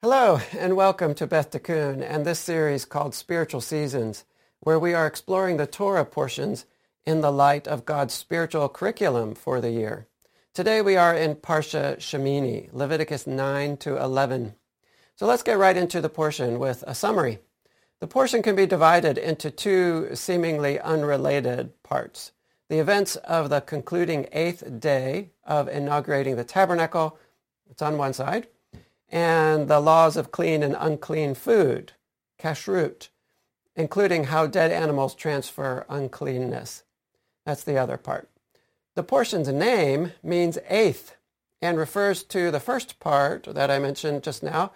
Hello, and welcome to Beth Tikkun and this series called Spiritual Seasons, where we are exploring the Torah portions in the light of God's spiritual curriculum for the year. Today we are in Parsha Shemini, Leviticus 9 to 11. So let's get right into the portion with a summary. The portion can be divided into two seemingly unrelated parts. The events of the concluding eighth day of inaugurating the tabernacle, it's on one side, and the laws of clean and unclean food, kashrut, including how dead animals transfer uncleanness. That's the other part. The portion's name means eighth and refers to the first part that I mentioned just now,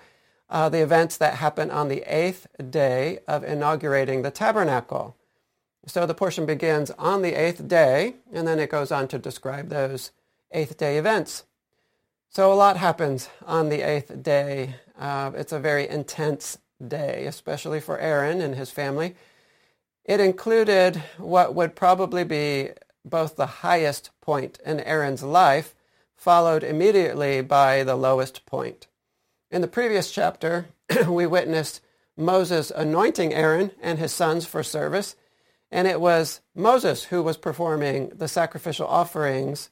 uh, the events that happen on the eighth day of inaugurating the tabernacle. So the portion begins on the eighth day, and then it goes on to describe those eighth day events. So a lot happens on the eighth day. Uh, it's a very intense day, especially for Aaron and his family. It included what would probably be both the highest point in Aaron's life, followed immediately by the lowest point. In the previous chapter, we witnessed Moses anointing Aaron and his sons for service, and it was Moses who was performing the sacrificial offerings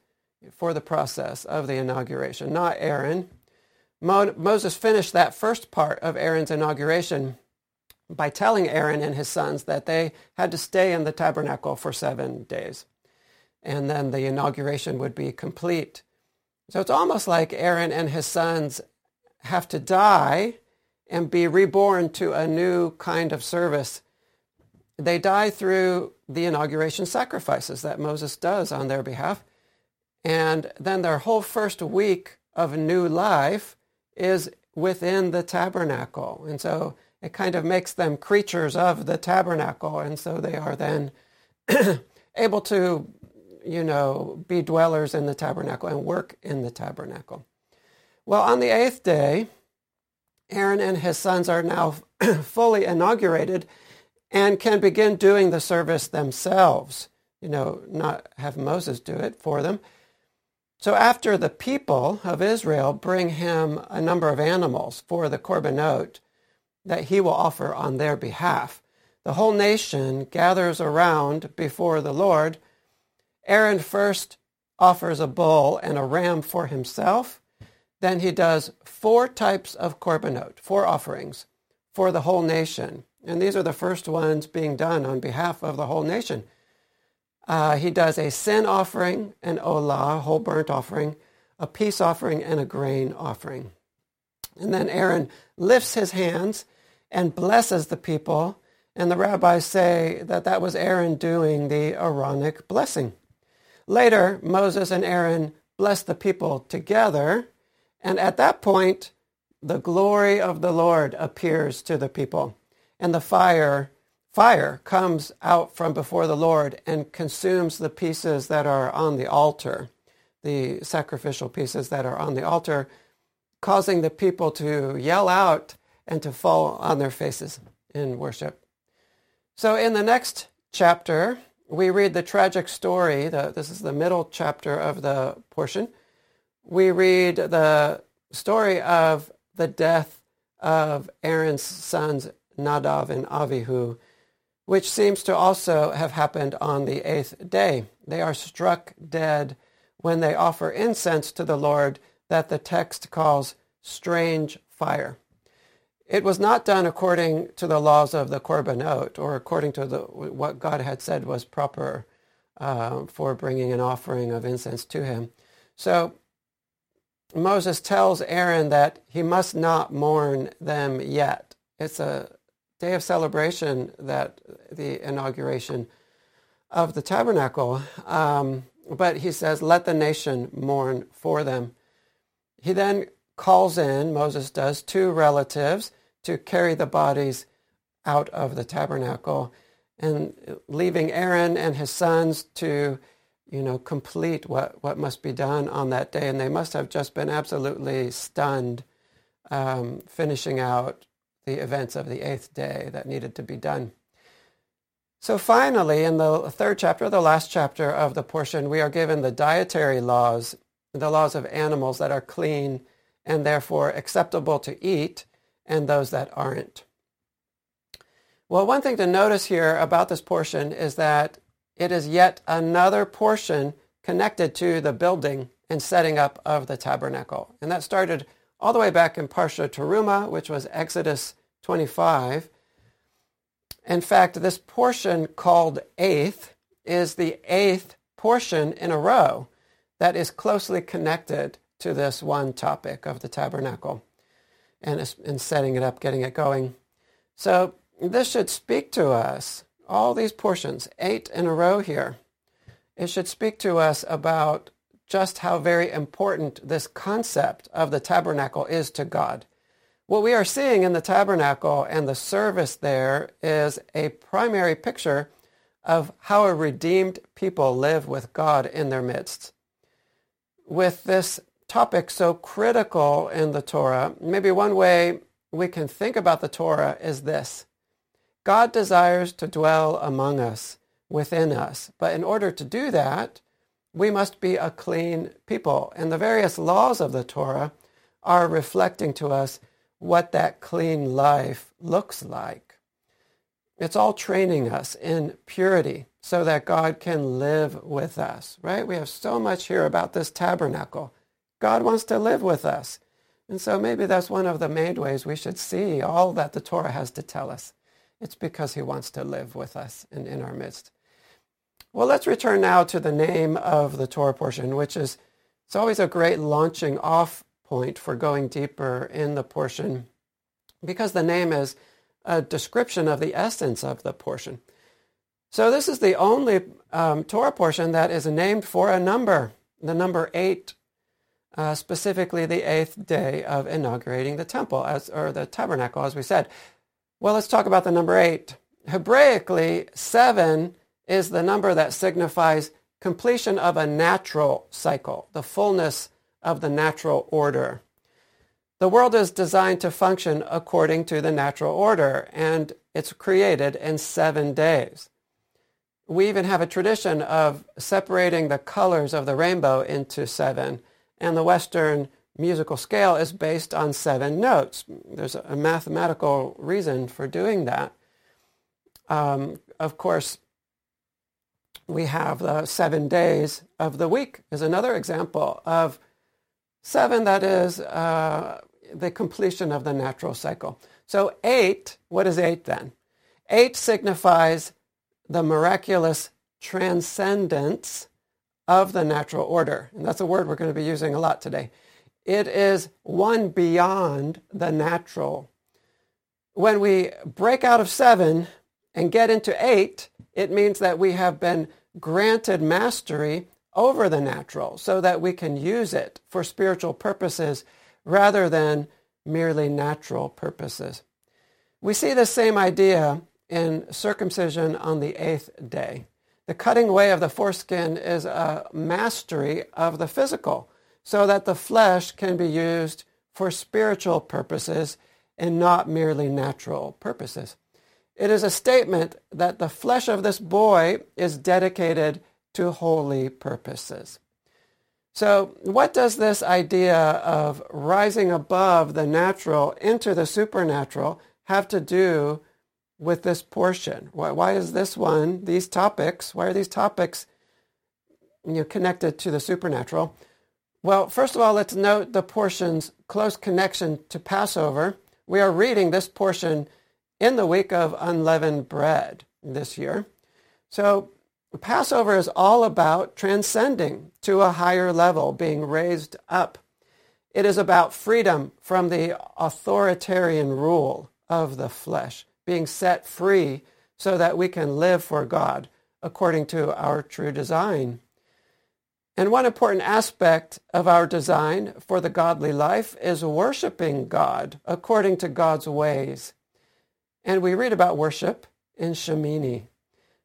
for the process of the inauguration, not Aaron. Mo- Moses finished that first part of Aaron's inauguration by telling Aaron and his sons that they had to stay in the tabernacle for seven days. And then the inauguration would be complete. So it's almost like Aaron and his sons have to die and be reborn to a new kind of service. They die through the inauguration sacrifices that Moses does on their behalf. And then their whole first week of new life is within the tabernacle. And so it kind of makes them creatures of the tabernacle. And so they are then able to, you know, be dwellers in the tabernacle and work in the tabernacle. Well, on the eighth day, Aaron and his sons are now fully inaugurated and can begin doing the service themselves. You know, not have Moses do it for them. So after the people of Israel bring him a number of animals for the korbanot that he will offer on their behalf, the whole nation gathers around before the Lord. Aaron first offers a bull and a ram for himself. Then he does four types of korbanot, four offerings for the whole nation. And these are the first ones being done on behalf of the whole nation. Uh, he does a sin offering, an olah, whole burnt offering, a peace offering, and a grain offering. And then Aaron lifts his hands and blesses the people. And the rabbis say that that was Aaron doing the Aaronic blessing. Later, Moses and Aaron bless the people together. And at that point, the glory of the Lord appears to the people. And the fire fire comes out from before the Lord and consumes the pieces that are on the altar, the sacrificial pieces that are on the altar, causing the people to yell out and to fall on their faces in worship. So in the next chapter, we read the tragic story. The, this is the middle chapter of the portion. We read the story of the death of Aaron's sons Nadav and Avihu which seems to also have happened on the eighth day. They are struck dead when they offer incense to the Lord that the text calls strange fire. It was not done according to the laws of the korbanot or according to the, what God had said was proper uh, for bringing an offering of incense to him. So Moses tells Aaron that he must not mourn them yet. It's a day of celebration that the inauguration of the tabernacle. Um, but he says, let the nation mourn for them. He then calls in, Moses does, two relatives to carry the bodies out of the tabernacle and leaving Aaron and his sons to, you know, complete what, what must be done on that day. And they must have just been absolutely stunned um, finishing out the events of the eighth day that needed to be done. So finally, in the third chapter, the last chapter of the portion, we are given the dietary laws, the laws of animals that are clean and therefore acceptable to eat, and those that aren't. Well, one thing to notice here about this portion is that it is yet another portion connected to the building and setting up of the tabernacle. And that started all the way back in Parsha Teruma, which was Exodus 25. In fact, this portion called eighth is the eighth portion in a row that is closely connected to this one topic of the tabernacle and, and setting it up, getting it going. So this should speak to us, all these portions, eight in a row here. It should speak to us about just how very important this concept of the tabernacle is to God. What we are seeing in the tabernacle and the service there is a primary picture of how a redeemed people live with God in their midst. With this topic so critical in the Torah, maybe one way we can think about the Torah is this. God desires to dwell among us, within us. But in order to do that, we must be a clean people. And the various laws of the Torah are reflecting to us what that clean life looks like. It's all training us in purity so that God can live with us, right? We have so much here about this tabernacle. God wants to live with us. And so maybe that's one of the main ways we should see all that the Torah has to tell us. It's because he wants to live with us and in our midst. Well, let's return now to the name of the Torah portion, which is it's always a great launching off point for going deeper in the portion because the name is a description of the essence of the portion. So this is the only um, Torah portion that is named for a number, the number eight uh, specifically the eighth day of inaugurating the temple, as, or the tabernacle, as we said. Well, let's talk about the number eight. Hebraically, seven is the number that signifies completion of a natural cycle, the fullness of the natural order. The world is designed to function according to the natural order, and it's created in seven days. We even have a tradition of separating the colors of the rainbow into seven and the Western musical scale is based on seven notes. There's a mathematical reason for doing that. Um, of course, we have the seven days of the week is another example of seven that is uh, the completion of the natural cycle. So eight, what is eight then? Eight signifies the miraculous transcendence of the natural order. And that's a word we're going to be using a lot today. It is one beyond the natural. When we break out of seven and get into eight, it means that we have been granted mastery over the natural so that we can use it for spiritual purposes rather than merely natural purposes. We see the same idea in circumcision on the eighth day. The cutting away of the foreskin is a mastery of the physical so that the flesh can be used for spiritual purposes and not merely natural purposes. It is a statement that the flesh of this boy is dedicated to holy purposes. So what does this idea of rising above the natural into the supernatural have to do with this portion? Why, why is this one, these topics, why are these topics you know, connected to the supernatural? Well, first of all, let's note the portion's close connection to Passover. We are reading this portion in the week of unleavened bread this year. So Passover is all about transcending to a higher level, being raised up. It is about freedom from the authoritarian rule of the flesh being set free so that we can live for God according to our true design. And one important aspect of our design for the godly life is worshiping God according to God's ways. And we read about worship in Shemini.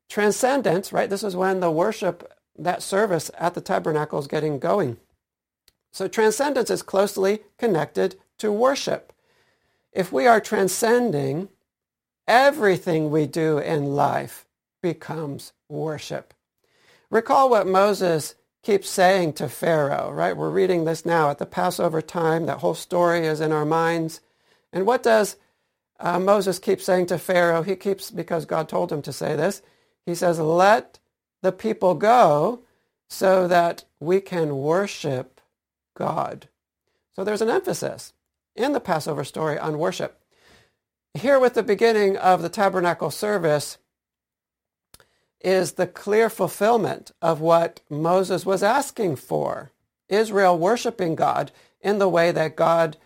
Transcendence, right? This is when the worship, that service at the tabernacle is getting going. So transcendence is closely connected to worship. If we are transcending, Everything we do in life becomes worship. Recall what Moses keeps saying to Pharaoh, right? We're reading this now at the Passover time. That whole story is in our minds. And what does uh, Moses keeps saying to Pharaoh? He keeps, because God told him to say this, he says, let the people go so that we can worship God. So there's an emphasis in the Passover story on worship. Here with the beginning of the tabernacle service is the clear fulfillment of what Moses was asking for. Israel worshiping God in the way that God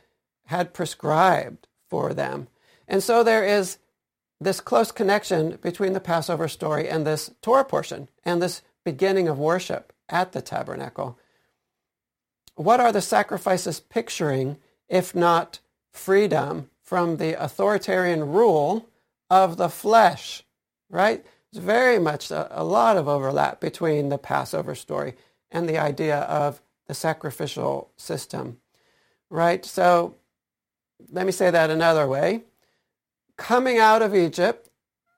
had prescribed for them. And so there is this close connection between the Passover story and this Torah portion and this beginning of worship at the tabernacle. What are the sacrifices picturing if not freedom from the authoritarian rule of the flesh, right? It's very much a, a lot of overlap between the Passover story and the idea of the sacrificial system, right? So let me say that another way. Coming out of Egypt,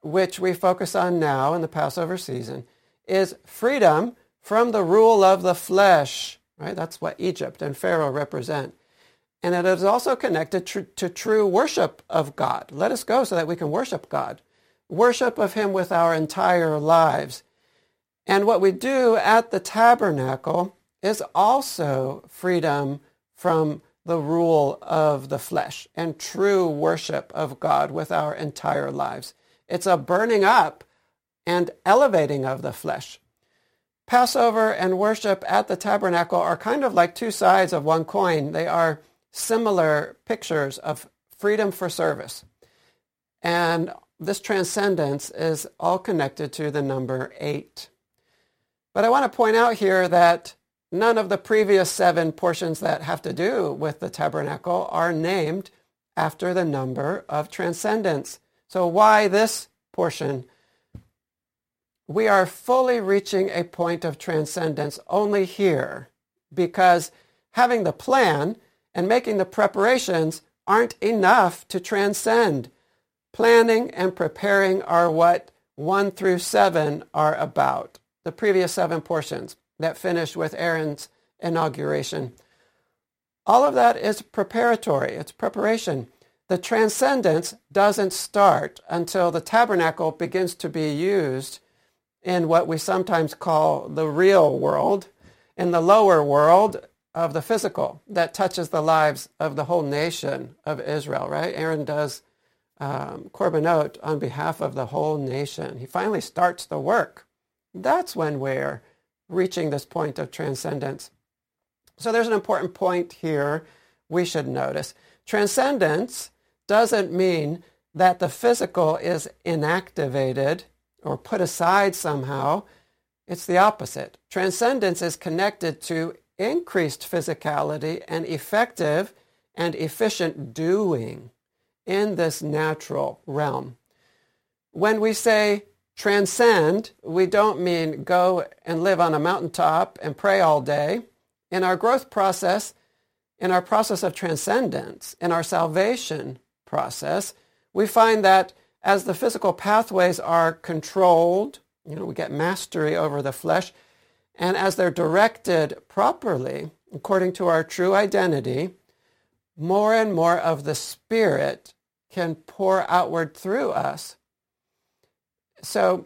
which we focus on now in the Passover season, is freedom from the rule of the flesh, right? That's what Egypt and Pharaoh represent. And it is also connected tr- to true worship of God. Let us go so that we can worship God. Worship of him with our entire lives. And what we do at the tabernacle is also freedom from the rule of the flesh and true worship of God with our entire lives. It's a burning up and elevating of the flesh. Passover and worship at the tabernacle are kind of like two sides of one coin. They are similar pictures of freedom for service. And this transcendence is all connected to the number eight. But I want to point out here that none of the previous seven portions that have to do with the tabernacle are named after the number of transcendence. So why this portion? We are fully reaching a point of transcendence only here because having the plan and making the preparations aren't enough to transcend. Planning and preparing are what 1 through 7 are about, the previous seven portions that finished with Aaron's inauguration. All of that is preparatory, it's preparation. The transcendence doesn't start until the tabernacle begins to be used in what we sometimes call the real world, in the lower world, of the physical that touches the lives of the whole nation of Israel, right? Aaron does um, korbanot on behalf of the whole nation. He finally starts the work. That's when we're reaching this point of transcendence. So there's an important point here we should notice. Transcendence doesn't mean that the physical is inactivated or put aside somehow. It's the opposite. Transcendence is connected to increased physicality and effective and efficient doing in this natural realm. When we say transcend, we don't mean go and live on a mountaintop and pray all day. In our growth process, in our process of transcendence, in our salvation process, we find that as the physical pathways are controlled, you know, we get mastery over the flesh, and as they're directed properly, according to our true identity, more and more of the Spirit can pour outward through us. So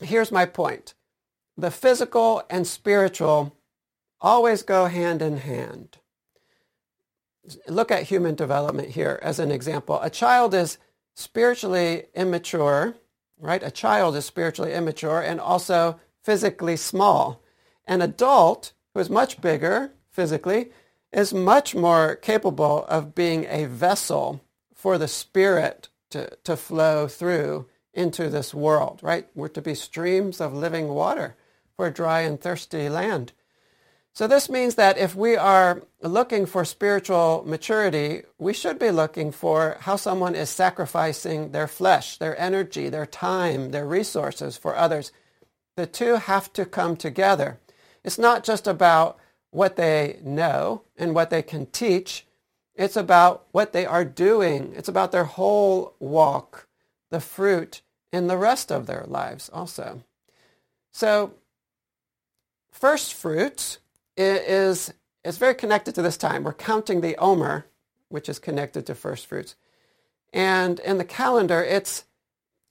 here's my point. The physical and spiritual always go hand in hand. Look at human development here as an example. A child is spiritually immature, right? A child is spiritually immature and also physically small. An adult who is much bigger physically is much more capable of being a vessel for the spirit to, to flow through into this world, right? We're to be streams of living water for a dry and thirsty land. So this means that if we are looking for spiritual maturity, we should be looking for how someone is sacrificing their flesh, their energy, their time, their resources for others the two have to come together. It's not just about what they know and what they can teach. It's about what they are doing. It's about their whole walk, the fruit in the rest of their lives also. So first fruits is, is very connected to this time. We're counting the Omer which is connected to first fruits. And in the calendar, it's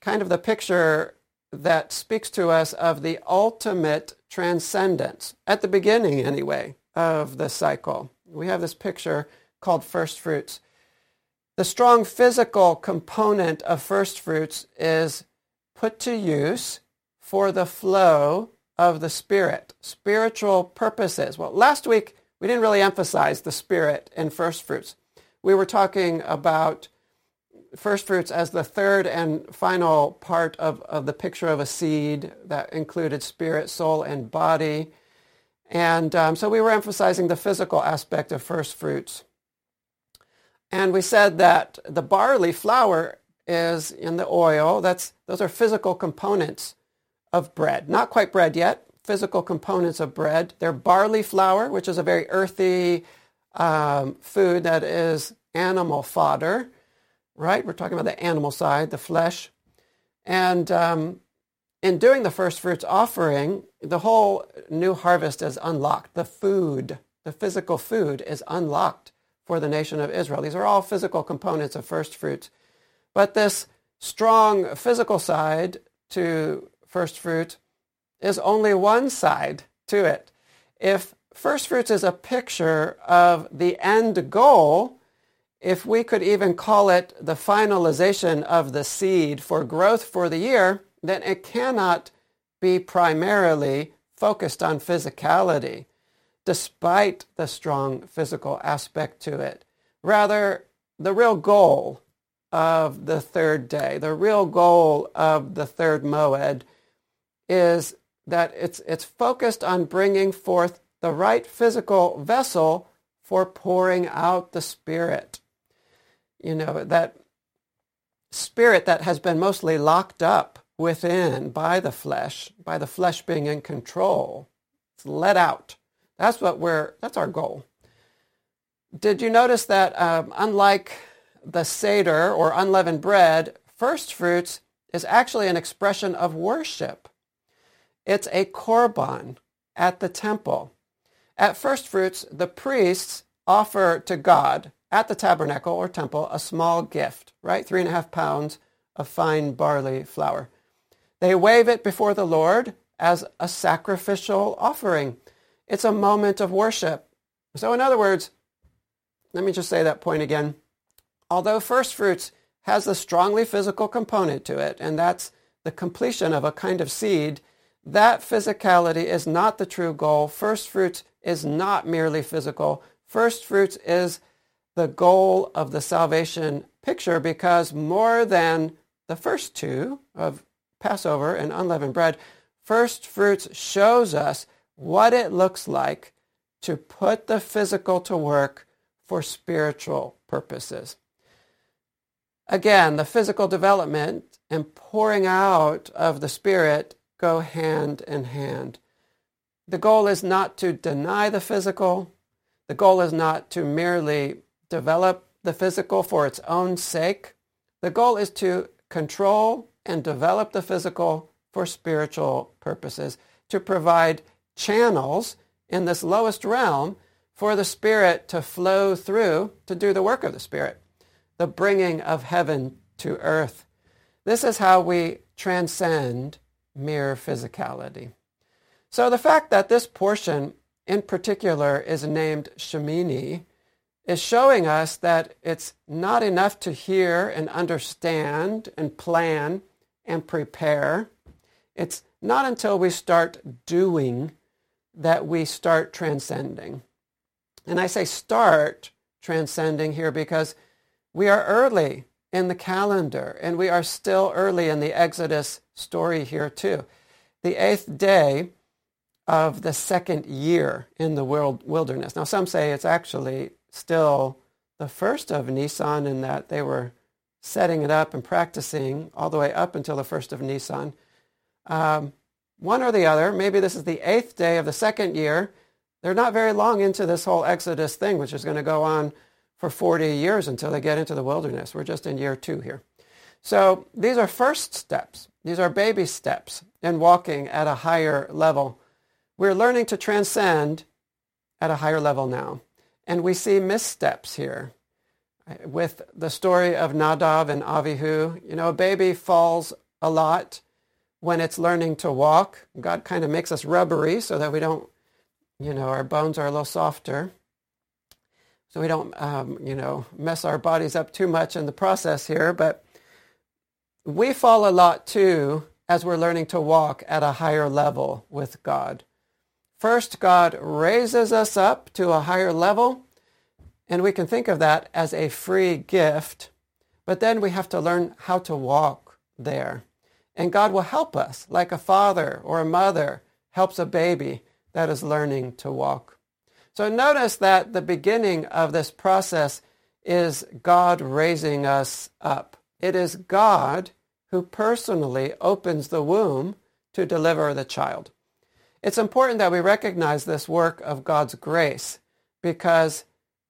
kind of the picture that speaks to us of the ultimate transcendence, at the beginning anyway, of the cycle. We have this picture called first fruits. The strong physical component of first fruits is put to use for the flow of the Spirit, spiritual purposes. Well, last week we didn't really emphasize the Spirit in first fruits. We were talking about first fruits as the third and final part of, of the picture of a seed that included spirit, soul, and body. And um, so we were emphasizing the physical aspect of first fruits. And we said that the barley flour is in the oil. That's, those are physical components of bread. Not quite bread yet, physical components of bread. They're barley flour, which is a very earthy um, food that is animal fodder, right? We're talking about the animal side, the flesh. And um, in doing the first fruits offering, the whole new harvest is unlocked. The food, the physical food is unlocked for the nation of Israel. These are all physical components of first fruits. But this strong physical side to first fruit is only one side to it. If first fruits is a picture of the end goal, if we could even call it the finalization of the seed for growth for the year, then it cannot be primarily focused on physicality, despite the strong physical aspect to it. Rather, the real goal of the third day, the real goal of the third moed is that it's, it's focused on bringing forth the right physical vessel for pouring out the Spirit. You know, that spirit that has been mostly locked up within by the flesh, by the flesh being in control. It's let out. That's what we're, that's our goal. Did you notice that um, unlike the Seder or unleavened bread, first fruits is actually an expression of worship. It's a korban at the temple. At first fruits, the priests offer to God at the tabernacle or temple a small gift, right? Three and a half pounds of fine barley flour. They wave it before the Lord as a sacrificial offering. It's a moment of worship. So in other words, let me just say that point again. Although first fruits has a strongly physical component to it, and that's the completion of a kind of seed, that physicality is not the true goal. First fruits is not merely physical. First fruits is the goal of the salvation picture because more than the first two of Passover and unleavened bread, first fruits shows us what it looks like to put the physical to work for spiritual purposes. Again, the physical development and pouring out of the Spirit go hand in hand. The goal is not to deny the physical. The goal is not to merely develop the physical for its own sake. The goal is to control and develop the physical for spiritual purposes, to provide channels in this lowest realm for the Spirit to flow through to do the work of the Spirit, the bringing of heaven to earth. This is how we transcend mere physicality. So the fact that this portion in particular is named Shemini is showing us that it's not enough to hear and understand and plan and prepare. It's not until we start doing that we start transcending. And I say start transcending here because we are early in the calendar and we are still early in the Exodus story here too. The eighth day of the second year in the world wilderness. Now some say it's actually still the first of Nisan in that they were setting it up and practicing all the way up until the first of Nisan. Um, one or the other, maybe this is the eighth day of the second year. They're not very long into this whole Exodus thing, which is going to go on for 40 years until they get into the wilderness. We're just in year two here. So these are first steps. These are baby steps in walking at a higher level. We're learning to transcend at a higher level now. And we see missteps here. Uh, with the story of Nadav and Avihu. You know, a baby falls a lot when it's learning to walk. God kind of makes us rubbery so that we don't, you know, our bones are a little softer. So we don't, um, you know, mess our bodies up too much in the process here. But we fall a lot too as we're learning to walk at a higher level with God. First, God raises us up to a higher level, and we can think of that as a free gift. But then we have to learn how to walk there. And God will help us, like a father or a mother helps a baby that is learning to walk. So notice that the beginning of this process is God raising us up. It is God who personally opens the womb to deliver the child. It's important that we recognize this work of God's grace because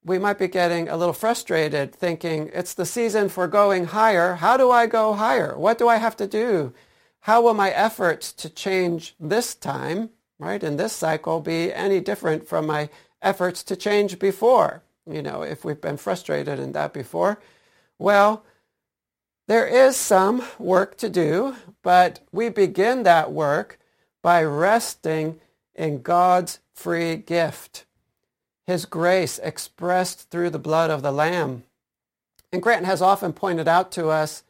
we might be getting a little frustrated thinking it's the season for going higher. How do I go higher? What do I have to do? How will my efforts to change this time, right, in this cycle be any different from my efforts to change before? You know, if we've been frustrated in that before. Well, there is some work to do, but we begin that work by resting in God's free gift his grace expressed through the blood of the Lamb. And Grant has often pointed out to us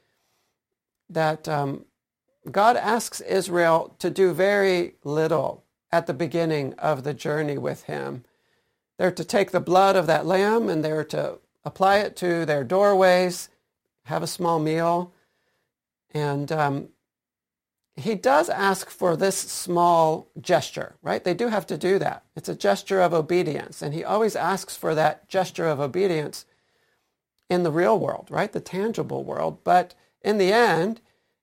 that um, God asks Israel to do very little at the beginning of the journey with him. They're to take the blood of that lamb and they're to apply it to their doorways, have a small meal. And um, he does ask for this small gesture, right? They do have to do that. It's a gesture of obedience. And he always asks for that gesture of obedience in the real world, right? The tangible world. But in the end,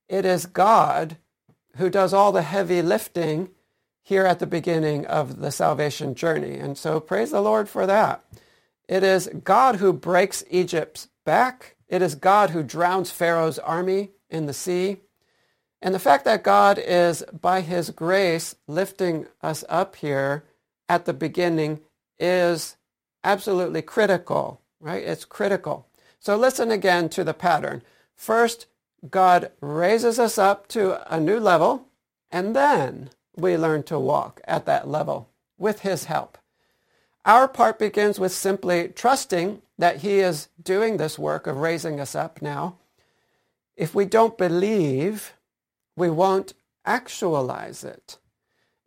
it is God who does all the heavy lifting here at the beginning of the salvation journey. And so praise the Lord for that. It is God who breaks Egypt's back. It is God who drowns Pharaoh's army in the sea. And the fact that God is, by his grace, lifting us up here at the beginning is absolutely critical, right? It's critical. So listen again to the pattern. First, God raises us up to a new level, and then we learn to walk at that level with his help. Our part begins with simply trusting that he is doing this work of raising us up now. If we don't believe, we won't actualize it.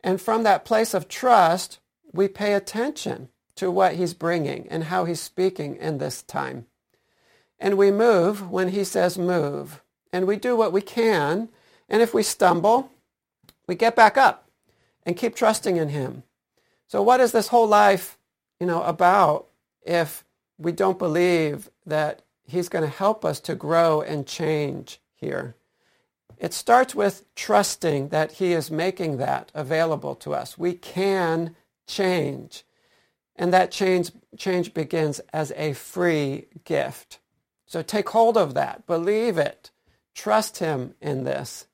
And from that place of trust, we pay attention to what he's bringing and how he's speaking in this time. And we move when he says move. And we do what we can. And if we stumble, we get back up and keep trusting in him. So what is this whole life, you know, about if we don't believe that he's going to help us to grow and change here? It starts with trusting that he is making that available to us. We can change. And that change, change begins as a free gift. So take hold of that. Believe it. Trust him in this.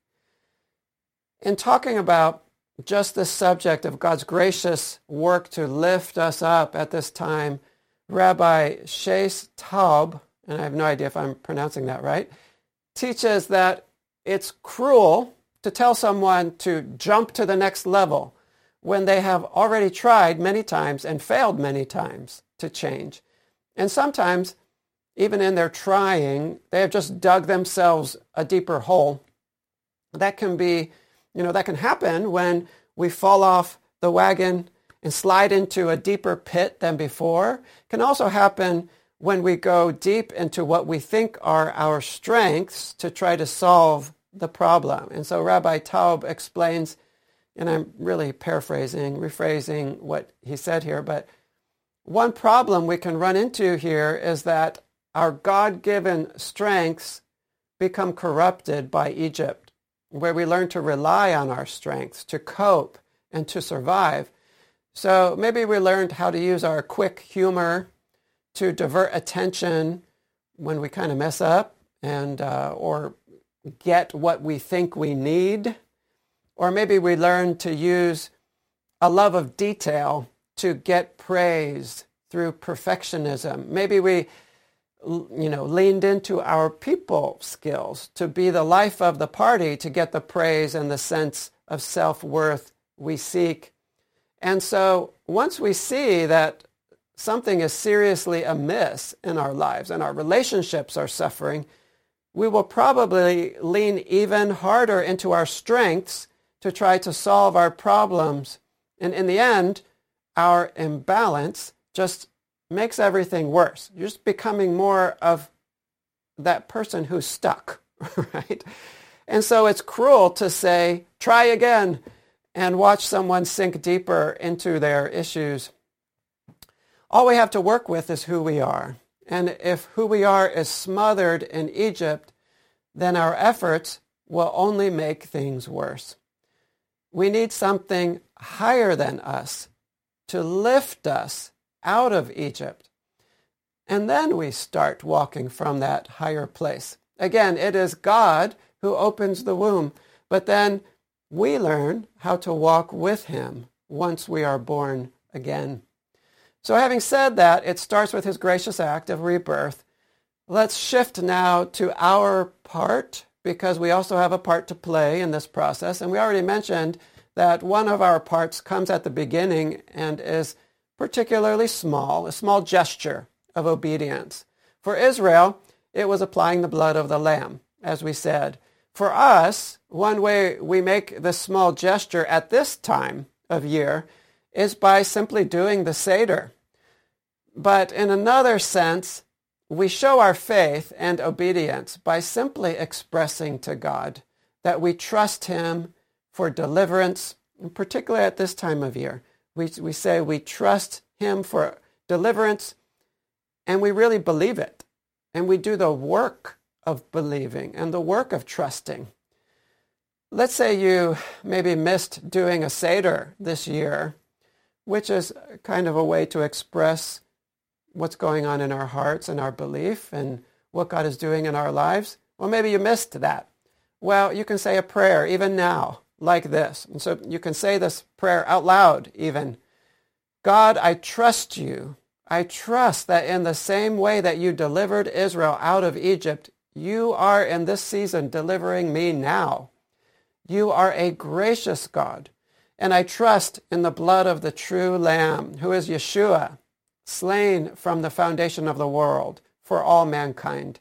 In talking about just the subject of God's gracious work to lift us up at this time, Rabbi Shais Taub, and I have no idea if I'm pronouncing that right, teaches that it's cruel to tell someone to jump to the next level when they have already tried many times and failed many times to change. And sometimes, even in their trying, they have just dug themselves a deeper hole. That can be, you know, that can happen when we fall off the wagon and slide into a deeper pit than before. It can also happen when we go deep into what we think are our strengths to try to solve the problem. And so Rabbi Taub explains, and I'm really paraphrasing, rephrasing what he said here, but one problem we can run into here is that our God-given strengths become corrupted by Egypt, where we learn to rely on our strengths to cope and to survive. So maybe we learned how to use our quick humor to divert attention when we kind of mess up and uh, or get what we think we need. Or maybe we learn to use a love of detail to get praise through perfectionism. Maybe we you know, leaned into our people skills to be the life of the party to get the praise and the sense of self-worth we seek. And so once we see that something is seriously amiss in our lives and our relationships are suffering, we will probably lean even harder into our strengths to try to solve our problems. And in the end, our imbalance just makes everything worse. You're just becoming more of that person who's stuck, right? And so it's cruel to say, try again and watch someone sink deeper into their issues. All we have to work with is who we are. And if who we are is smothered in Egypt, then our efforts will only make things worse. We need something higher than us to lift us out of Egypt. And then we start walking from that higher place. Again, it is God who opens the womb, but then we learn how to walk with him once we are born again. So having said that, it starts with his gracious act of rebirth. Let's shift now to our part because we also have a part to play in this process. And we already mentioned that one of our parts comes at the beginning and is particularly small, a small gesture of obedience. For Israel, it was applying the blood of the lamb, as we said. For us, one way we make this small gesture at this time of year is by simply doing the Seder. But in another sense, we show our faith and obedience by simply expressing to God that we trust him for deliverance, particularly at this time of year. We, we say we trust him for deliverance and we really believe it. And we do the work of believing and the work of trusting. Let's say you maybe missed doing a Seder this year, which is kind of a way to express what's going on in our hearts and our belief and what God is doing in our lives. Well, maybe you missed that. Well, you can say a prayer even now like this. And so you can say this prayer out loud even. God, I trust you. I trust that in the same way that you delivered Israel out of Egypt, you are in this season delivering me now. You are a gracious God. And I trust in the blood of the true Lamb, who is Yeshua, slain from the foundation of the world for all mankind.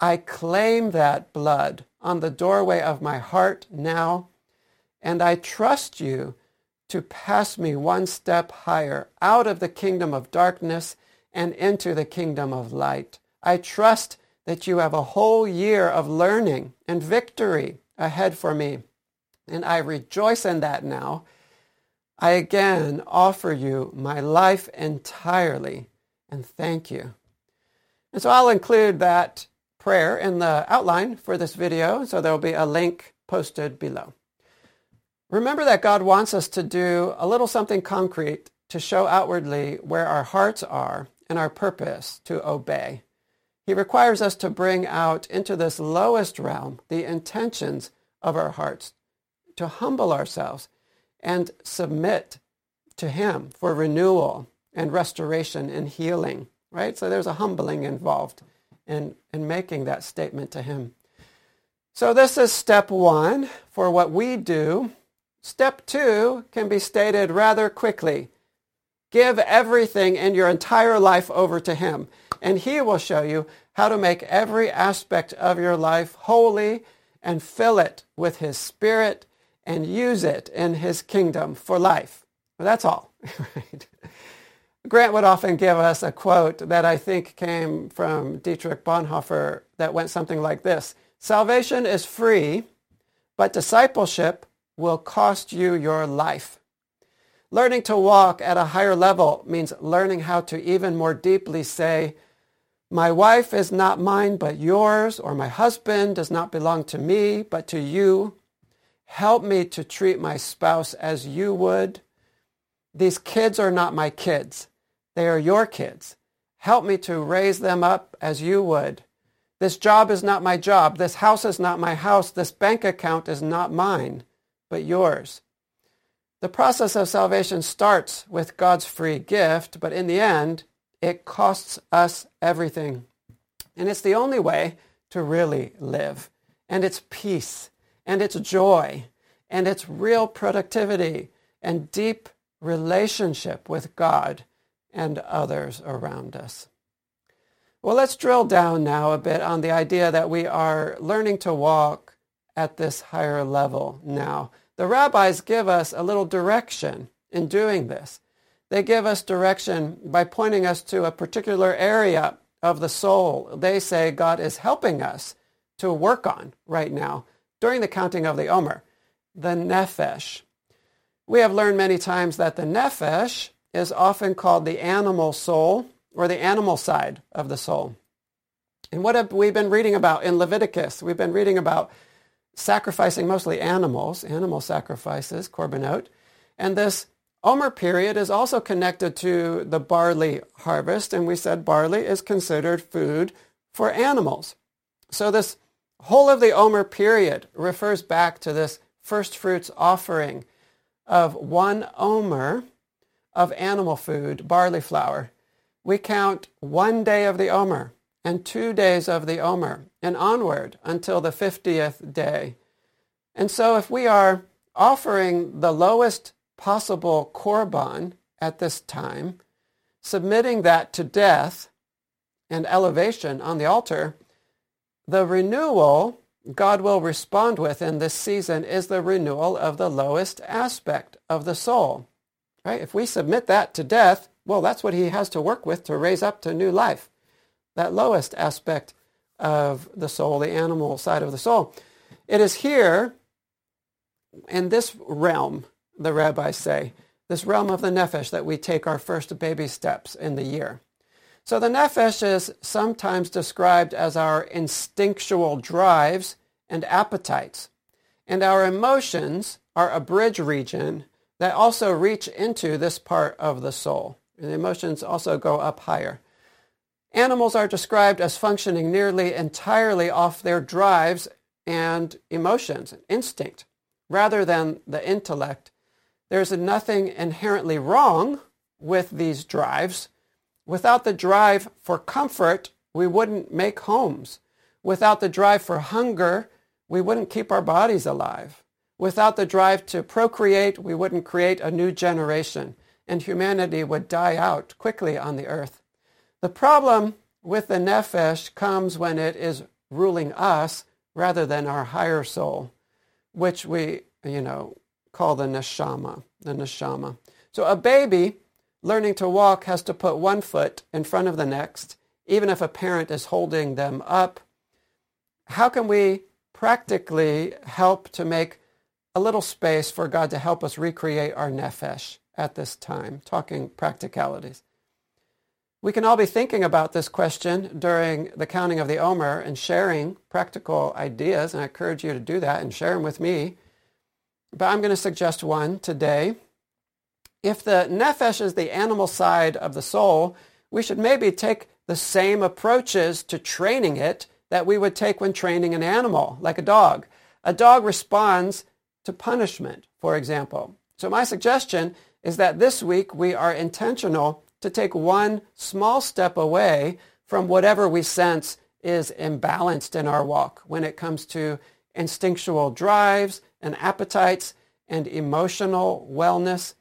I claim that blood on the doorway of my heart now, and I trust you to pass me one step higher out of the kingdom of darkness and into the kingdom of light. I trust that you have a whole year of learning and victory ahead for me. And I rejoice in that now I again offer you my life entirely and thank you. And so I'll include that prayer in the outline for this video, so there will be a link posted below. Remember that God wants us to do a little something concrete to show outwardly where our hearts are and our purpose to obey. He requires us to bring out into this lowest realm the intentions of our hearts, to humble ourselves and submit to him for renewal and restoration and healing, right? So there's a humbling involved in, in making that statement to him. So this is step one for what we do. Step two can be stated rather quickly. Give everything in your entire life over to him, and he will show you how to make every aspect of your life holy and fill it with his spirit and use it in his kingdom for life. Well, that's all. Right? Grant would often give us a quote that I think came from Dietrich Bonhoeffer that went something like this. Salvation is free, but discipleship will cost you your life. Learning to walk at a higher level means learning how to even more deeply say, my wife is not mine but yours, or my husband does not belong to me but to you. Help me to treat my spouse as you would. These kids are not my kids. They are your kids. Help me to raise them up as you would. This job is not my job. This house is not my house. This bank account is not mine, but yours. The process of salvation starts with God's free gift, but in the end, it costs us everything. And it's the only way to really live. And it's peace, and it's joy, and it's real productivity, and deep relationship with God and others around us. Well, let's drill down now a bit on the idea that we are learning to walk at this higher level now. The rabbis give us a little direction in doing this. They give us direction by pointing us to a particular area of the soul. They say God is helping us to work on right now during the counting of the Omer, the Nefesh. We have learned many times that the Nefesh is often called the animal soul or the animal side of the soul. And what have we been reading about in Leviticus? We've been reading about sacrificing mostly animals, animal sacrifices, korbanot. And this Omer period is also connected to the barley harvest, and we said barley is considered food for animals. So this whole of the Omer period refers back to this first fruits offering of one Omer of animal food, barley flour. We count one day of the Omer and two days of the Omer and onward until the 50th day. And so if we are offering the lowest possible korban at this time, submitting that to death and elevation on the altar, the renewal God will respond with in this season is the renewal of the lowest aspect of the soul. Right? If we submit that to death, well, that's what he has to work with to raise up to new life. That lowest aspect of the soul, the animal side of the soul. It is here in this realm the rabbis say, this realm of the nefesh that we take our first baby steps in the year. So the nefesh is sometimes described as our instinctual drives and appetites. And our emotions are a bridge region that also reach into this part of the soul. And the emotions also go up higher. Animals are described as functioning nearly entirely off their drives and emotions, and instinct, rather than the intellect there's nothing inherently wrong with these drives. Without the drive for comfort, we wouldn't make homes. Without the drive for hunger, we wouldn't keep our bodies alive. Without the drive to procreate, we wouldn't create a new generation, and humanity would die out quickly on the earth. The problem with the nefesh comes when it is ruling us rather than our higher soul, which we, you know, call the neshama, the neshama. So a baby learning to walk has to put one foot in front of the next, even if a parent is holding them up. How can we practically help to make a little space for God to help us recreate our nefesh at this time, talking practicalities? We can all be thinking about this question during the counting of the Omer and sharing practical ideas, and I encourage you to do that and share them with me but I'm going to suggest one today. If the nefesh is the animal side of the soul, we should maybe take the same approaches to training it that we would take when training an animal, like a dog. A dog responds to punishment, for example. So my suggestion is that this week we are intentional to take one small step away from whatever we sense is imbalanced in our walk when it comes to instinctual drives and appetites and emotional wellness.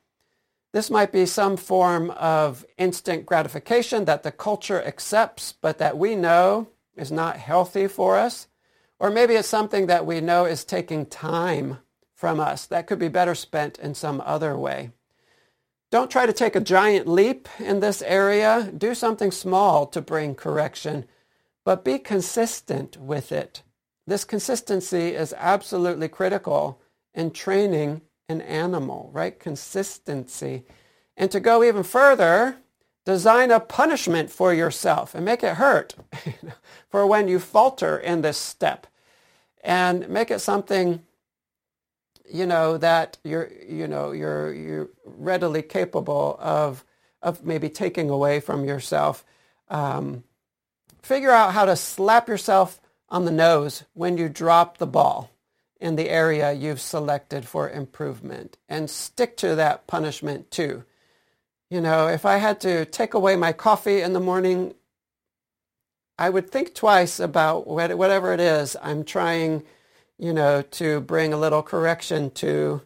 This might be some form of instant gratification that the culture accepts, but that we know is not healthy for us. Or maybe it's something that we know is taking time from us that could be better spent in some other way. Don't try to take a giant leap in this area. Do something small to bring correction, but be consistent with it. This consistency is absolutely critical in training an animal, right? Consistency. And to go even further, design a punishment for yourself and make it hurt for when you falter in this step. And make it something, you know, that you're, you know, you're, you're readily capable of, of maybe taking away from yourself. Um, figure out how to slap yourself on the nose when you drop the ball in the area you've selected for improvement and stick to that punishment too. You know, if I had to take away my coffee in the morning, I would think twice about whatever it is I'm trying, you know, to bring a little correction to,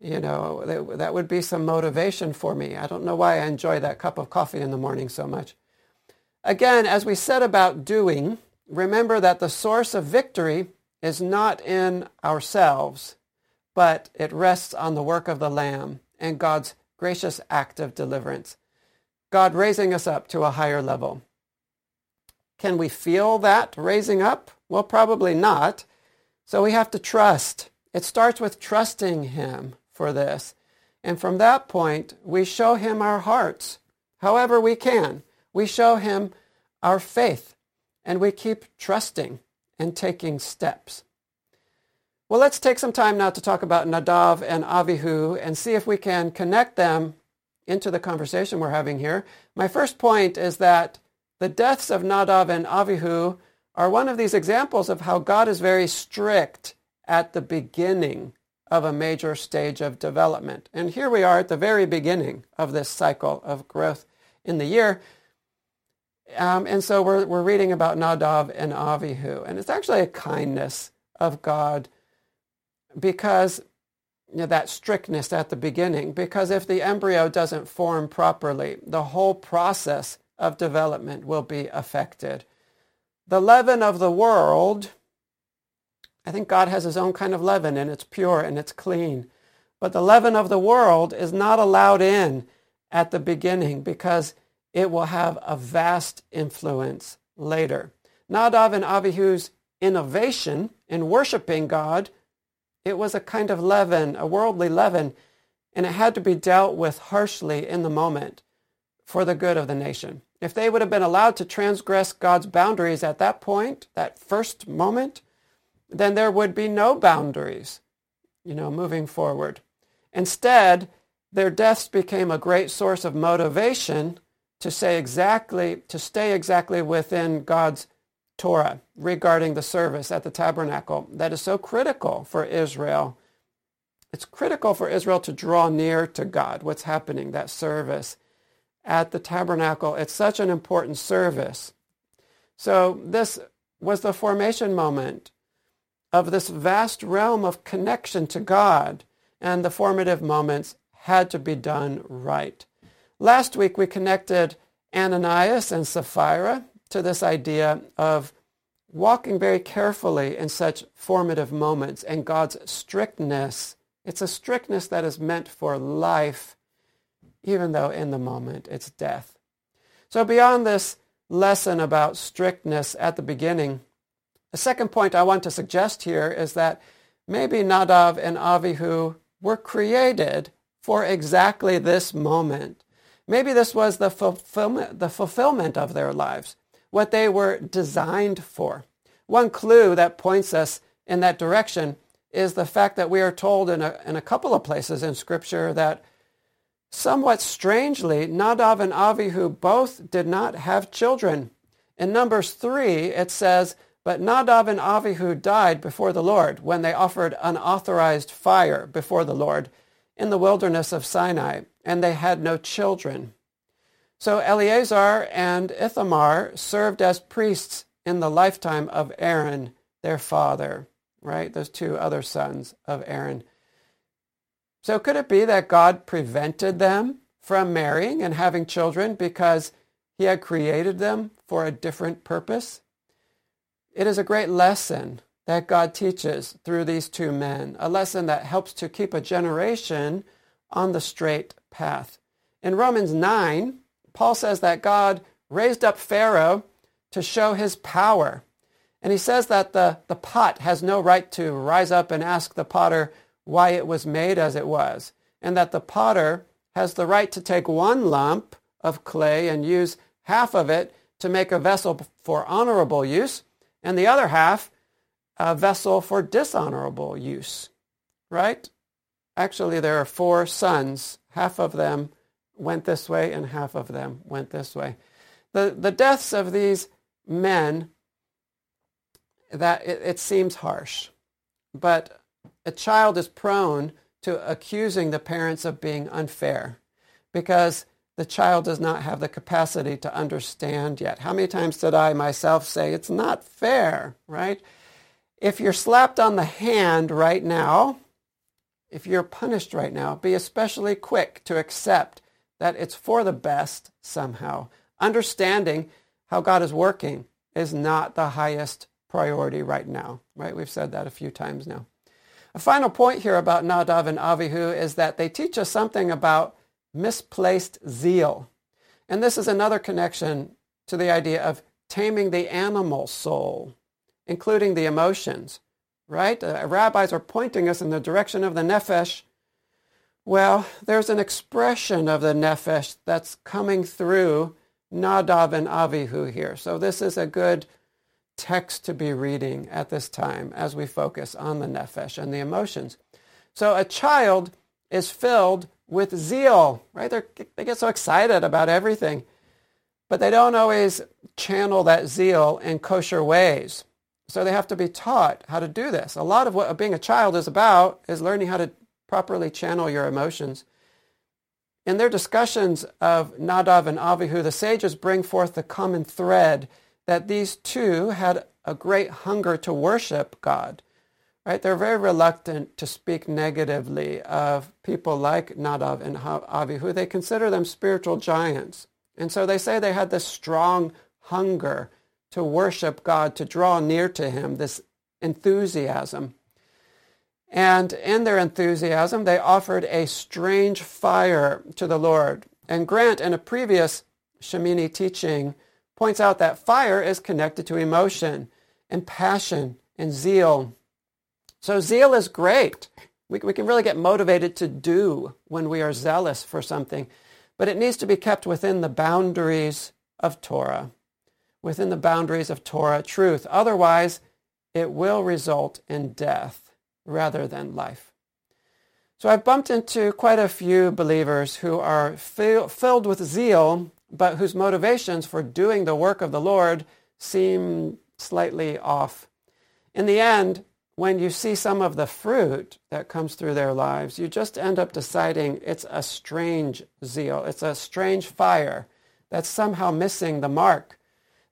you know, that, would be some motivation for me. I don't know why I enjoy that cup of coffee in the morning so much. Again, as we said about doing, remember that the source of victory is not in ourselves, but it rests on the work of the Lamb and God's gracious act of deliverance. God raising us up to a higher level. Can we feel that raising up? Well, probably not. So we have to trust. It starts with trusting Him for this. And from that point, we show Him our hearts, however we can. We show Him our faith, and we keep trusting and taking steps. Well, let's take some time now to talk about Nadav and Avihu and see if we can connect them into the conversation we're having here. My first point is that the deaths of Nadav and Avihu are one of these examples of how God is very strict at the beginning of a major stage of development. And here we are at the very beginning of this cycle of growth in the year. Um, and so we're, we're reading about Nadav and Avihu. And it's actually a kindness of God because you know, that strictness at the beginning. Because if the embryo doesn't form properly, the whole process of development will be affected. The leaven of the world, I think God has his own kind of leaven and it's pure and it's clean. But the leaven of the world is not allowed in at the beginning because it will have a vast influence later. Nadav and Avihu's innovation in worshiping God, it was a kind of leaven, a worldly leaven, and it had to be dealt with harshly in the moment for the good of the nation. If they would have been allowed to transgress God's boundaries at that point, that first moment, then there would be no boundaries, you know, moving forward. Instead, their deaths became a great source of motivation to say exactly, to stay exactly within God's Torah regarding the service at the tabernacle that is so critical for Israel. It's critical for Israel to draw near to God, what's happening, that service at the tabernacle. It's such an important service. So this was the formation moment of this vast realm of connection to God, and the formative moments had to be done right. Last week we connected Ananias and Sapphira to this idea of walking very carefully in such formative moments and God's strictness. It's a strictness that is meant for life, even though in the moment it's death. So beyond this lesson about strictness at the beginning, the second point I want to suggest here is that maybe Nadav and Avihu were created for exactly this moment. Maybe this was the fulfillment, the fulfillment of their lives, what they were designed for. One clue that points us in that direction is the fact that we are told in a, in a couple of places in Scripture that somewhat strangely, Nadav and Avihu both did not have children. In Numbers 3, it says, But Nadav and Avihu died before the Lord when they offered unauthorized fire before the Lord in the wilderness of Sinai, and they had no children. So Eleazar and Ithamar served as priests in the lifetime of Aaron, their father, right? Those two other sons of Aaron. So could it be that God prevented them from marrying and having children because he had created them for a different purpose? It is a great lesson that God teaches through these two men, a lesson that helps to keep a generation on the straight path. In Romans 9, Paul says that God raised up Pharaoh to show his power. And he says that the, the pot has no right to rise up and ask the potter why it was made as it was, and that the potter has the right to take one lump of clay and use half of it to make a vessel for honorable use, and the other half a vessel for dishonorable use, right? Actually, there are four sons. Half of them went this way and half of them went this way. The, the deaths of these men, that it, it seems harsh, but a child is prone to accusing the parents of being unfair because the child does not have the capacity to understand yet. How many times did I myself say, it's not fair, right? If you're slapped on the hand right now, if you're punished right now, be especially quick to accept that it's for the best somehow. Understanding how God is working is not the highest priority right now, right? We've said that a few times now. A final point here about Nadav and Avihu is that they teach us something about misplaced zeal. And this is another connection to the idea of taming the animal soul, including the emotions, right? Uh, rabbis are pointing us in the direction of the nefesh. Well, there's an expression of the nefesh that's coming through Nadav and Avihu here. So this is a good text to be reading at this time as we focus on the nefesh and the emotions. So a child is filled with zeal, right? They're, they get so excited about everything, but they don't always channel that zeal in kosher ways. So they have to be taught how to do this. A lot of what being a child is about is learning how to properly channel your emotions. In their discussions of Nadav and Avihu, the sages bring forth the common thread that these two had a great hunger to worship God. Right? They're very reluctant to speak negatively of people like Nadav and Avihu. They consider them spiritual giants. And so they say they had this strong hunger to worship God, to draw near to him, this enthusiasm. And in their enthusiasm, they offered a strange fire to the Lord. And Grant, in a previous Shemini teaching, points out that fire is connected to emotion and passion and zeal. So zeal is great. We, we can really get motivated to do when we are zealous for something, but it needs to be kept within the boundaries of Torah, within the boundaries of Torah truth. Otherwise, it will result in death rather than life. So I've bumped into quite a few believers who are fill, filled with zeal but whose motivations for doing the work of the Lord seem slightly off. In the end, when you see some of the fruit that comes through their lives, you just end up deciding it's a strange zeal. It's a strange fire that's somehow missing the mark.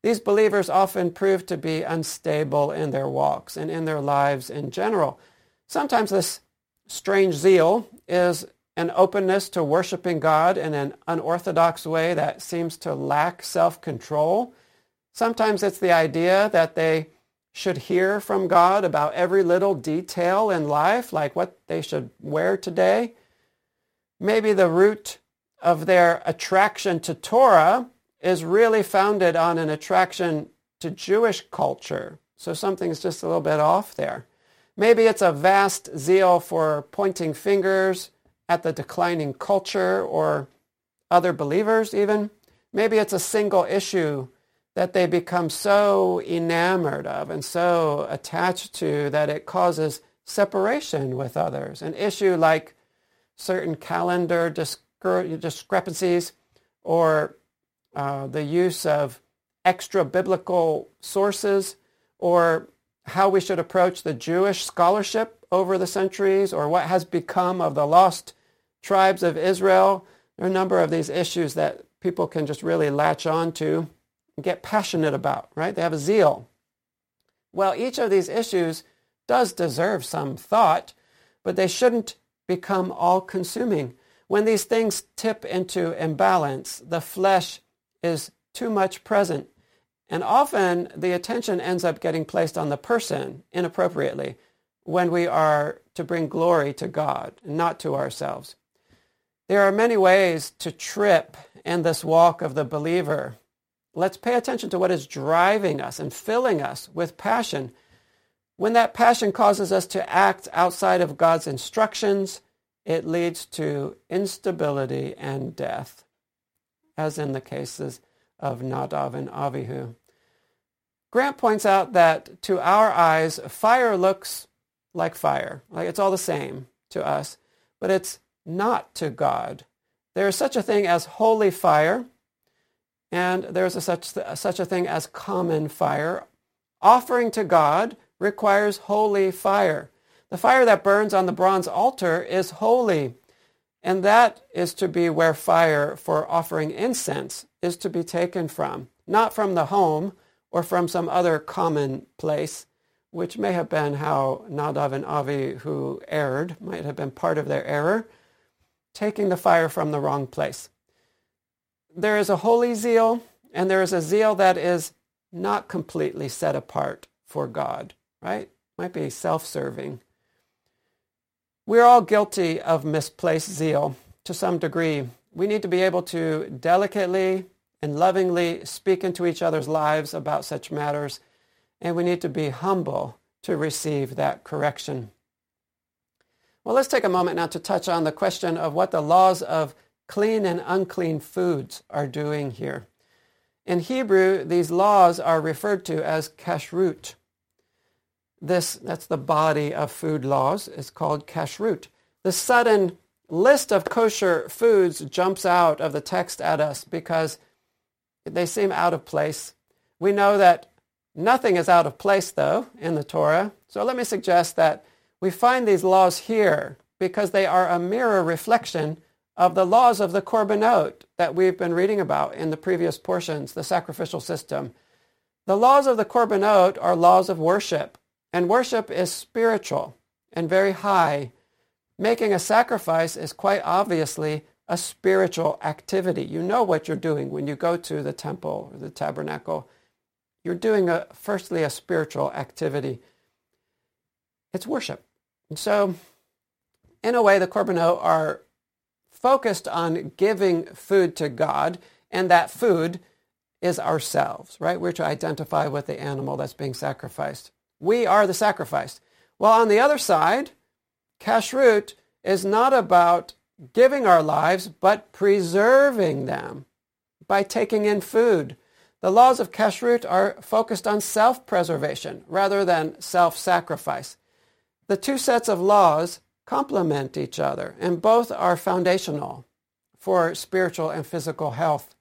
These believers often prove to be unstable in their walks and in their lives in general. Sometimes this strange zeal is an openness to worshiping God in an unorthodox way that seems to lack self-control. Sometimes it's the idea that they should hear from God about every little detail in life, like what they should wear today. Maybe the root of their attraction to Torah is really founded on an attraction to Jewish culture. So something's just a little bit off there. Maybe it's a vast zeal for pointing fingers at the declining culture or other believers even. Maybe it's a single issue that they become so enamored of and so attached to that it causes separation with others. An issue like certain calendar discrepancies or uh, the use of extra biblical sources or how we should approach the Jewish scholarship over the centuries or what has become of the lost tribes of Israel. There are a number of these issues that people can just really latch on to and get passionate about, right? They have a zeal. Well, each of these issues does deserve some thought, but they shouldn't become all-consuming. When these things tip into imbalance, the flesh is too much present. And often the attention ends up getting placed on the person inappropriately when we are to bring glory to God, not to ourselves. There are many ways to trip in this walk of the believer. Let's pay attention to what is driving us and filling us with passion. When that passion causes us to act outside of God's instructions, it leads to instability and death, as in the cases of Nadav and Avihu. Grant points out that to our eyes, fire looks like fire. Like it's all the same to us, but it's not to God. There is such a thing as holy fire, and there is a such, such a thing as common fire. Offering to God requires holy fire. The fire that burns on the bronze altar is holy. And that is to be where fire for offering incense is to be taken from, not from the home or from some other common place, which may have been how Nadav and Avihu erred, might have been part of their error, taking the fire from the wrong place. There is a holy zeal, and there is a zeal that is not completely set apart for God, right? Might be self-serving. We're all guilty of misplaced zeal to some degree. We need to be able to delicately and lovingly speak into each other's lives about such matters, and we need to be humble to receive that correction. Well, let's take a moment now to touch on the question of what the laws of clean and unclean foods are doing here. In Hebrew, these laws are referred to as kashrut. This, that's the body of food laws, is called kashrut. The sudden list of kosher foods jumps out of the text at us because they seem out of place. We know that nothing is out of place, though, in the Torah. So let me suggest that we find these laws here because they are a mirror reflection of the laws of the korbanot that we've been reading about in the previous portions, the sacrificial system. The laws of the korbanot are laws of worship, and worship is spiritual and very high. Making a sacrifice is quite obviously a spiritual activity. You know what you're doing when you go to the temple or the tabernacle. You're doing, a, firstly, a spiritual activity. It's worship. And so, in a way, the korbanot are focused on giving food to God, and that food is ourselves, right? We're to identify with the animal that's being sacrificed. We are the sacrifice. Well, on the other side, kashrut is not about giving our lives, but preserving them by taking in food. The laws of kashrut are focused on self-preservation rather than self-sacrifice. The two sets of laws complement each other, and both are foundational for spiritual and physical health.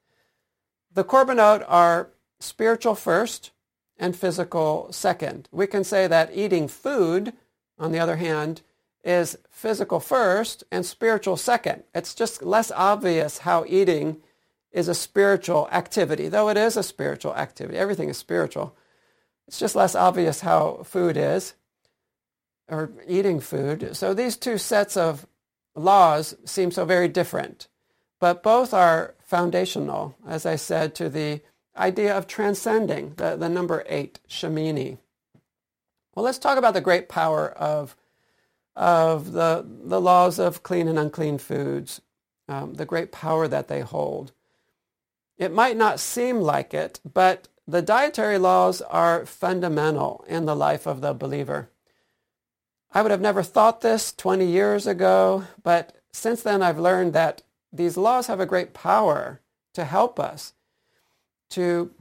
The korbanot are spiritual first and physical second. We can say that eating food, on the other hand, is physical first and spiritual second. It's just less obvious how eating is a spiritual activity, though it is a spiritual activity. Everything is spiritual. It's just less obvious how food is or eating food. So these two sets of laws seem so very different, but both are foundational, as I said, to the idea of transcending, the, the number eight, Shemini. Well, let's talk about the great power of of the, the laws of clean and unclean foods, um, the great power that they hold. It might not seem like it, but the dietary laws are fundamental in the life of the believer. I would have never thought this 20 years ago, but since then I've learned that these laws have a great power to help us to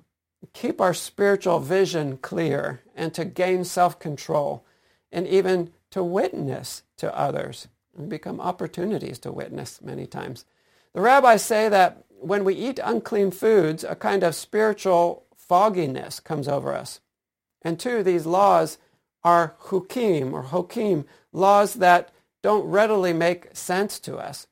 keep our spiritual vision clear and to gain self-control and even to witness to others and become opportunities to witness many times. The rabbis say that when we eat unclean foods, a kind of spiritual fogginess comes over us. And two, these laws are hukim or hokim, laws that don't readily make sense to us.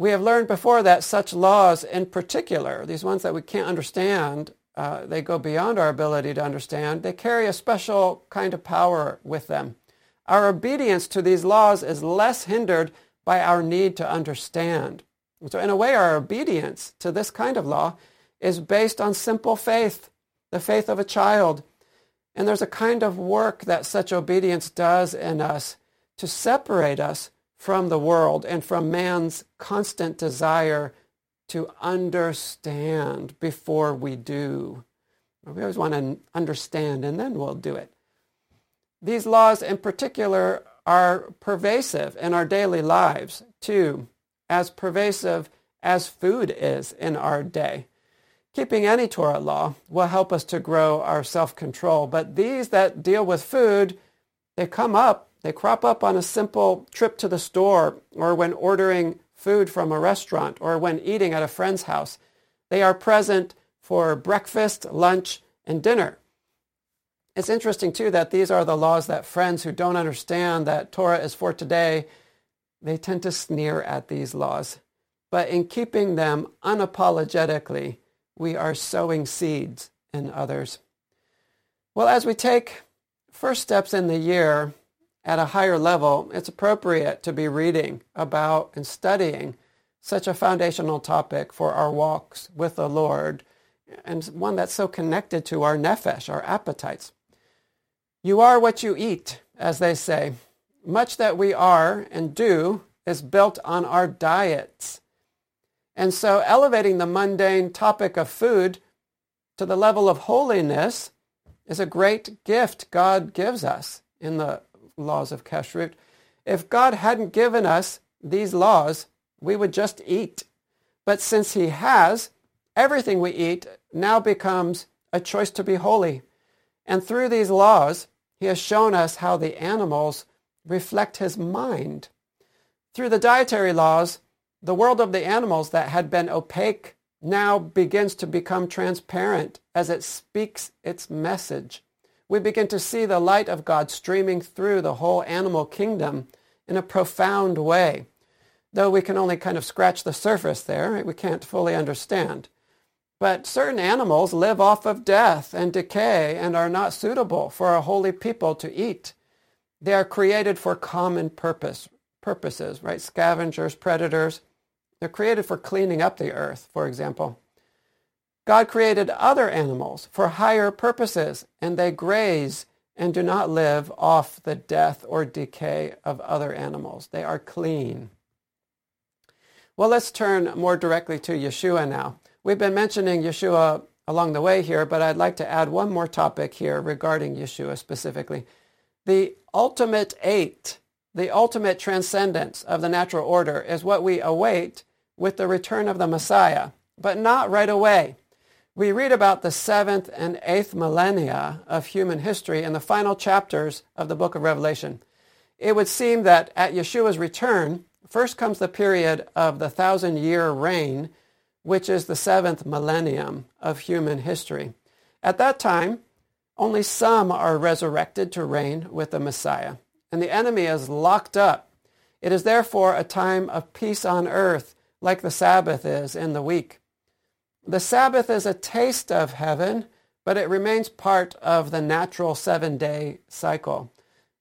We have learned before that such laws in particular, these ones that we can't understand, uh, they go beyond our ability to understand, they carry a special kind of power with them. Our obedience to these laws is less hindered by our need to understand. So in a way, our obedience to this kind of law is based on simple faith, the faith of a child. And there's a kind of work that such obedience does in us to separate us from the world and from man's constant desire to understand before we do. We always want to understand and then we'll do it. These laws in particular are pervasive in our daily lives too, as pervasive as food is in our day. Keeping any Torah law will help us to grow our self-control, but these that deal with food, they come up, they crop up on a simple trip to the store or when ordering food from a restaurant or when eating at a friend's house. They are present for breakfast, lunch, and dinner. It's interesting too that these are the laws that friends who don't understand that Torah is for today, they tend to sneer at these laws. But in keeping them unapologetically, we are sowing seeds in others. Well, as we take first steps in the year at a higher level, it's appropriate to be reading about and studying such a foundational topic for our walks with the Lord and one that's so connected to our nephesh, our appetites. You are what you eat, as they say. Much that we are and do is built on our diets. And so elevating the mundane topic of food to the level of holiness is a great gift God gives us in the laws of kashrut. If God hadn't given us these laws, we would just eat. But since he has, everything we eat now becomes a choice to be holy. And through these laws, he has shown us how the animals reflect his mind. Through the dietary laws, the world of the animals that had been opaque now begins to become transparent as it speaks its message. We begin to see the light of God streaming through the whole animal kingdom in a profound way. Though we can only kind of scratch the surface there, we can't fully understand. But certain animals live off of death and decay and are not suitable for a holy people to eat. They are created for common purpose, purposes, right? Scavengers, predators. They're created for cleaning up the earth, for example. God created other animals for higher purposes, and they graze and do not live off the death or decay of other animals. They are clean. Well, let's turn more directly to Yeshua now. We've been mentioning Yeshua along the way here, but I'd like to add one more topic here regarding Yeshua specifically. The ultimate eight, the ultimate transcendence of the natural order is what we await with the return of the Messiah, but not right away. We read about the seventh and eighth millennia of human history in the final chapters of the book of Revelation. It would seem that at Yeshua's return, first comes the period of the thousand year reign which is the seventh millennium of human history. At that time, only some are resurrected to reign with the Messiah, and the enemy is locked up. It is therefore a time of peace on earth, like the Sabbath is in the week. The Sabbath is a taste of heaven, but it remains part of the natural seven-day cycle.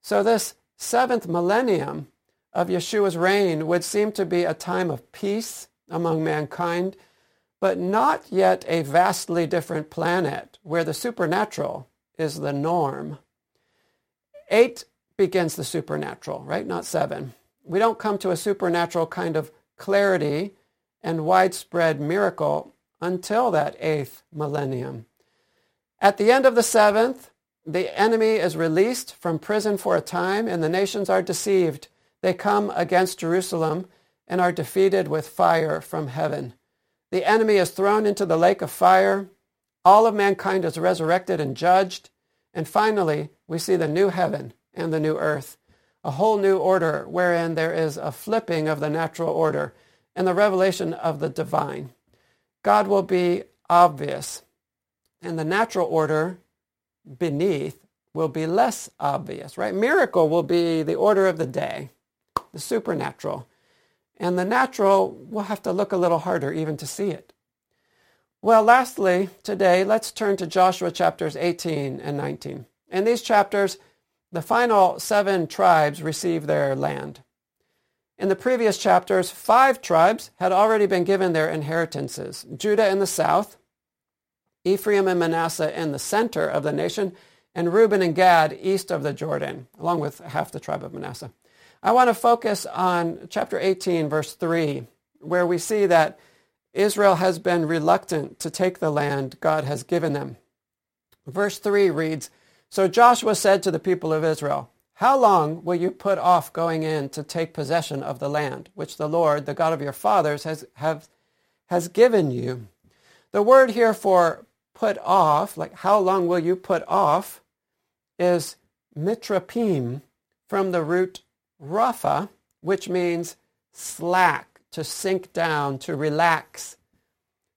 So this seventh millennium of Yeshua's reign would seem to be a time of peace among mankind but not yet a vastly different planet where the supernatural is the norm. Eight begins the supernatural, right? Not seven. We don't come to a supernatural kind of clarity and widespread miracle until that eighth millennium. At the end of the seventh, the enemy is released from prison for a time and the nations are deceived. They come against Jerusalem and are defeated with fire from heaven. The enemy is thrown into the lake of fire. All of mankind is resurrected and judged. And finally, we see the new heaven and the new earth, a whole new order wherein there is a flipping of the natural order and the revelation of the divine. God will be obvious, and the natural order beneath will be less obvious, right? Miracle will be the order of the day, the supernatural. And the natural, we'll have to look a little harder even to see it. Well, lastly, today, let's turn to Joshua chapters 18 and 19. In these chapters, the final seven tribes receive their land. In the previous chapters, five tribes had already been given their inheritances. Judah in the south, Ephraim and Manasseh in the center of the nation, and Reuben and Gad east of the Jordan, along with half the tribe of Manasseh. I want to focus on chapter 18, verse 3, where we see that Israel has been reluctant to take the land God has given them. Verse 3 reads, So Joshua said to the people of Israel, How long will you put off going in to take possession of the land, which the Lord, the God of your fathers, has, have, has given you? The word here for put off, like how long will you put off, is mitrapim from the root rafa, which means slack, to sink down, to relax.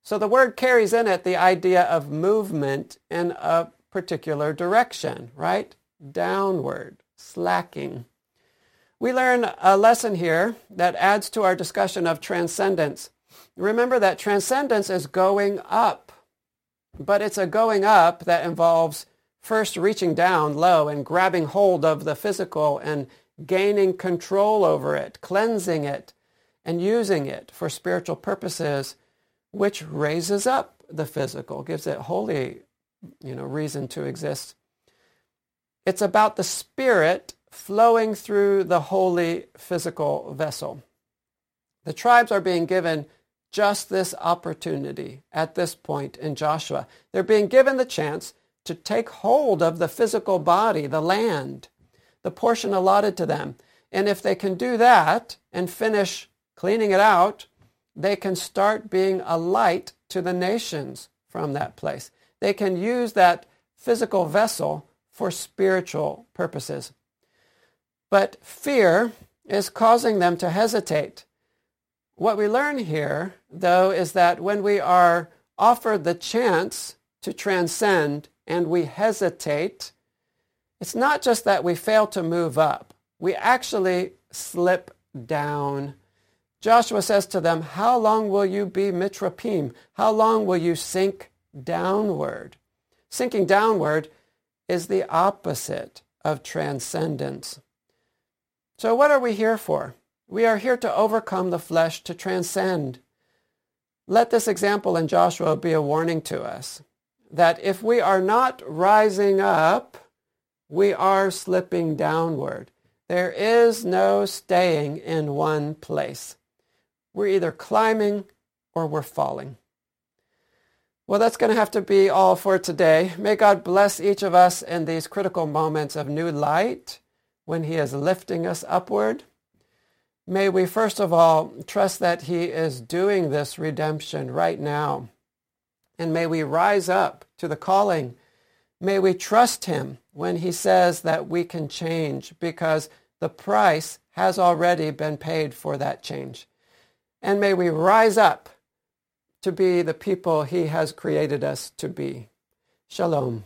So the word carries in it the idea of movement in a particular direction, right? Downward, slacking. We learn a lesson here that adds to our discussion of transcendence. Remember that transcendence is going up, but it's a going up that involves first reaching down low and grabbing hold of the physical and gaining control over it, cleansing it, and using it for spiritual purposes, which raises up the physical, gives it holy, you know, reason to exist. It's about the spirit flowing through the holy physical vessel. The tribes are being given just this opportunity at this point in Joshua. They're being given the chance to take hold of the physical body, the land, the portion allotted to them. And if they can do that and finish cleaning it out, they can start being a light to the nations from that place. They can use that physical vessel for spiritual purposes. But fear is causing them to hesitate. What we learn here, though, is that when we are offered the chance to transcend and we hesitate, it's not just that we fail to move up. We actually slip down. Joshua says to them, How long will you be mitrapim? How long will you sink downward? Sinking downward is the opposite of transcendence. So what are we here for? We are here to overcome the flesh, to transcend. Let this example in Joshua be a warning to us that if we are not rising up, we are slipping downward. There is no staying in one place. We're either climbing or we're falling. Well, that's going to have to be all for today. May God bless each of us in these critical moments of new light when he is lifting us upward. May we first of all trust that he is doing this redemption right now. And may we rise up to the calling. May we trust him when he says that we can change because the price has already been paid for that change. And may we rise up to be the people he has created us to be. Shalom.